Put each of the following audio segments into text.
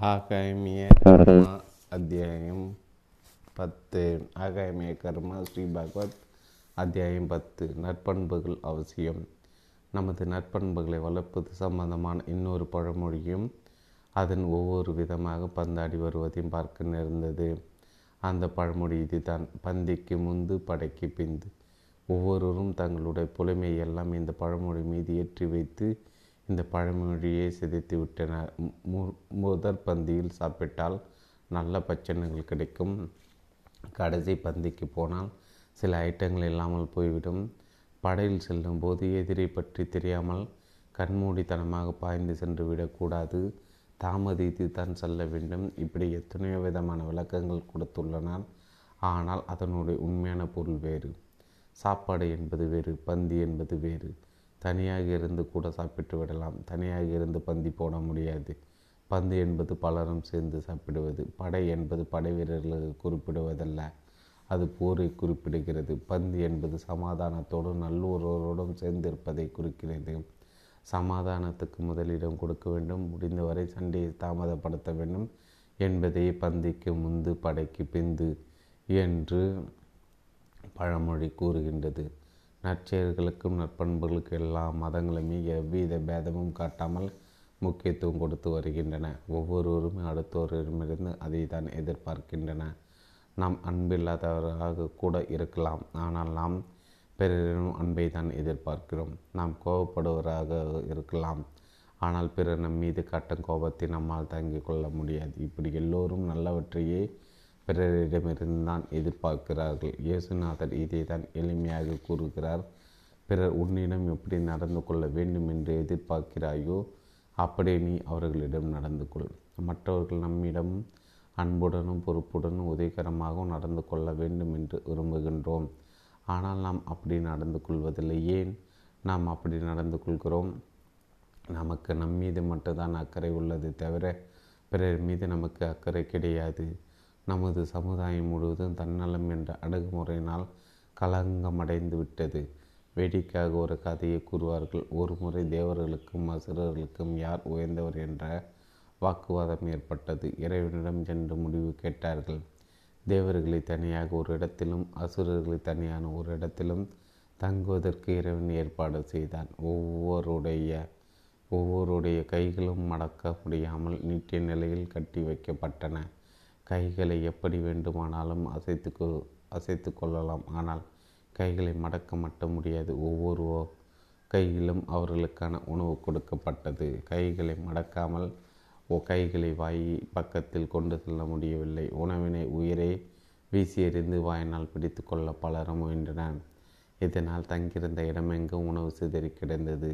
ஆகாமிய கர்மா அத்தியாயம் பத்து. ஆகாமிய கர்மா ஸ்ரீ பகவத் அத்தியாயம் பத்து. நற்பண்புகள் அவசியம். நமது நற்பண்புகளை வளர்ப்பது சம்பந்தமான இன்னொரு பழமொழியும் அதன் ஒவ்வொரு விதமாக பந்தாடி வருவதையும் பார்க்க நேர்ந்தது. அந்த பழமொழி இதுதான். பந்திக்கு முந்து படைக்கு பிந்து. ஒவ்வொருவரும் தங்களுடைய புலமையெல்லாம் இந்த பழமொழி மீது ஏற்றி வைத்து இந்த பழமொழியை சிதைத்து விட்டனர் முதற் பந்தியில் சாப்பிட்டால் நல்ல பச்சனைகள் கிடைக்கும். கடைசி பந்திக்கு போனால் சில ஐட்டங்கள் இல்லாமல் போய்விடும். படையில் செல்லும் போது எதிரி பற்றி தெரியாமல் கண்மூடித்தனமாக பாய்ந்து சென்று விடக்கூடாது. தாமதித்து தான் செல்ல வேண்டும். இப்படி எத்தனையோ விதமான விளக்கங்கள் கொடுத்துள்ளனர் ஆனால் அதனுடைய உண்மையான பொருள் வேறு. சாப்பாடு என்பது வேறு பந்தி என்பது வேறு. தனியாக இருந்து கூட சாப்பிட்டு விடலாம். தனியாக இருந்து பந்தி போட முடியாது. பந்து என்பது பலரும் சேர்ந்து சாப்பிடுவது படை என்பது படை வீரர்களுக்கு குறிப்பிடுவதல்ல. அது போரை குறிப்பிடுகிறது. பந்து என்பது சமாதானத்தோடும் நல்லுறவோடும் சேர்ந்திருப்பதை குறிக்கிறது. சமாதானத்துக்கு முதலிடம் கொடுக்க வேண்டும். முடிந்தவரை சண்டையை தாமதப்படுத்த வேண்டும் என்பதே பந்திக்கு முந்து படைக்கு பிந்து என்று பழமொழி கூறுகின்றது. நற்செயல்களுக்கும் நற்பண்புகளுக்கும் எல்லா மதங்களுமே எவ்வித பேதமும் காட்டாமல் முக்கியத்துவம் கொடுத்து வருகின்றன. ஒவ்வொருவரும் அடுத்தவரிடமிருந்து அதை தான் எதிர்பார்க்கின்றன. நாம் அன்பில்லாதவராக கூட இருக்கலாம். ஆனால் நாம் பிறரிடம் அன்பை தான் எதிர்பார்க்கிறோம். நாம் கோபப்படுவராக இருக்கலாம். ஆனால் பிறர் நம் மீது காட்டும் கோபத்தை நம்மால் தாங்கிக் கொள்ள முடியாது. இப்படி எல்லோரும் நல்லவற்றையே பிறரிடமிருந்து தான் எதிர்பார்க்கிறார்கள். இயேசுநாதர் இதை தான் எளிமையாக கூறுகிறார். பிறர் உன்னிடம் எப்படி நடந்து கொள்ள வேண்டும் என்று எதிர்பார்க்கிறாயோ அப்படியே நீ அவர்களிடம் நடந்து கொள். மற்றவர்கள் நம்மிடம் அன்புடனும் பொறுப்புடனும் உதவிகரமாகவும் நடந்து கொள்ள வேண்டும் என்று விரும்புகின்றோம். ஆனால் நாம் அப்படி நடந்து கொள்வதில்லை. ஏன் நாம் அப்படி நடந்து கொள்கிறோம்? நமக்கு நம்மீது மட்டும்தான் அக்கறை உள்ளது தவிர பிறர் மீது நமக்கு அக்கறை கிடையாது. நமது சமுதாயம் முழுவதும் தன்னலம் என்ற அணுகுமுறையினால் கலங்கமடைந்து விட்டது. வேடிக்கையாக ஒரு கதையை கூறுவார்கள். ஒரு முறை தேவர்களுக்கும் அசுரர்களுக்கும் யார் உயர்ந்தவர் என்ற வாக்குவாதம் ஏற்பட்டது. இறைவனிடம் சென்று முடிவு கேட்டார்கள். தேவர்களை தனியாக ஒரு இடத்திலும் அசுரர்களை தனியான ஒரு இடத்திலும் தங்குவதற்கு இறைவன் ஏற்பாடு செய்தான். ஒவ்வொருடைய ஒவ்வொருடைய கைகளும் மடக்க முடியாமல் நீட்டிய நிலையில் கட்டி வைக்கப்பட்டன. கைகளை எப்படி வேண்டுமானாலும் அசைத்து அசைத்து கொள்ளலாம் ஆனால் கைகளை மடக்க மட்டும் முடியாது. ஒவ்வொரு கையிலும் அவர்களுக்கான உணவு கொடுக்கப்பட்டது. கைகளை மடக்காமல் கைகளை வாய் பக்கத்தில் கொண்டு செல்ல முடியவில்லை. உணவினை உயிரை வீசி எறிந்து வாயினால் பிடித்து கொள்ள பலரும் முயன்றனர். இதனால் தங்கியிருந்த இடமெங்கும் உணவு சிதறி கிடந்தது.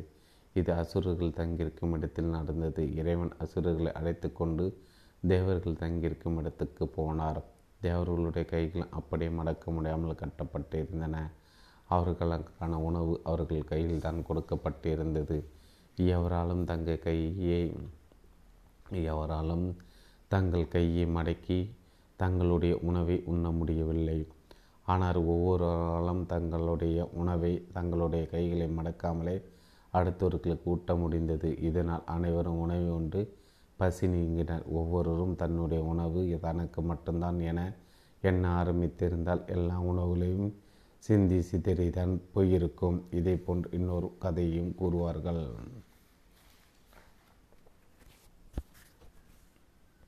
இது அசுரர்கள் தங்கியிருக்கும் இடத்தில் நடந்தது. இறைவன் அசுரர்களை அழைத்து கொண்டு தேவர்கள் தங்கியிருக்கும் இடத்துக்கு போனார். தேவர்களுடைய கைகள் அப்படியே மடக்க முடியாமல் கட்டப்பட்டு இருந்தன அவர்களுக்கான உணவு அவர்கள் கையில் தான் கொடுக்கப்பட்டு இருந்தது எவராலும் தங்கள் கையை எவராலும் தங்கள் கையை மடக்கி தங்களுடைய உணவை உண்ண முடியவில்லை. ஆனால் ஒவ்வொருவராலும் தங்களுடைய உணவை தங்களுடைய கைகளை மடக்காமலே அடுத்தவர்களுக்கு ஊட்ட முடிந்தது. இதனால் அனைவரும் உணவை உண்டு பசி நீங்கினர் ஒவ்வொருவரும் தன்னுடைய உணவு தனக்கு மட்டும்தான் என எண்ண ஆரம்பித்திருந்தால் எல்லா உணவுகளையும் சிந்தி சிதறிதான் போயிருக்கும். இதே போன்று இன்னொரு கதையும் கூறுவார்கள்.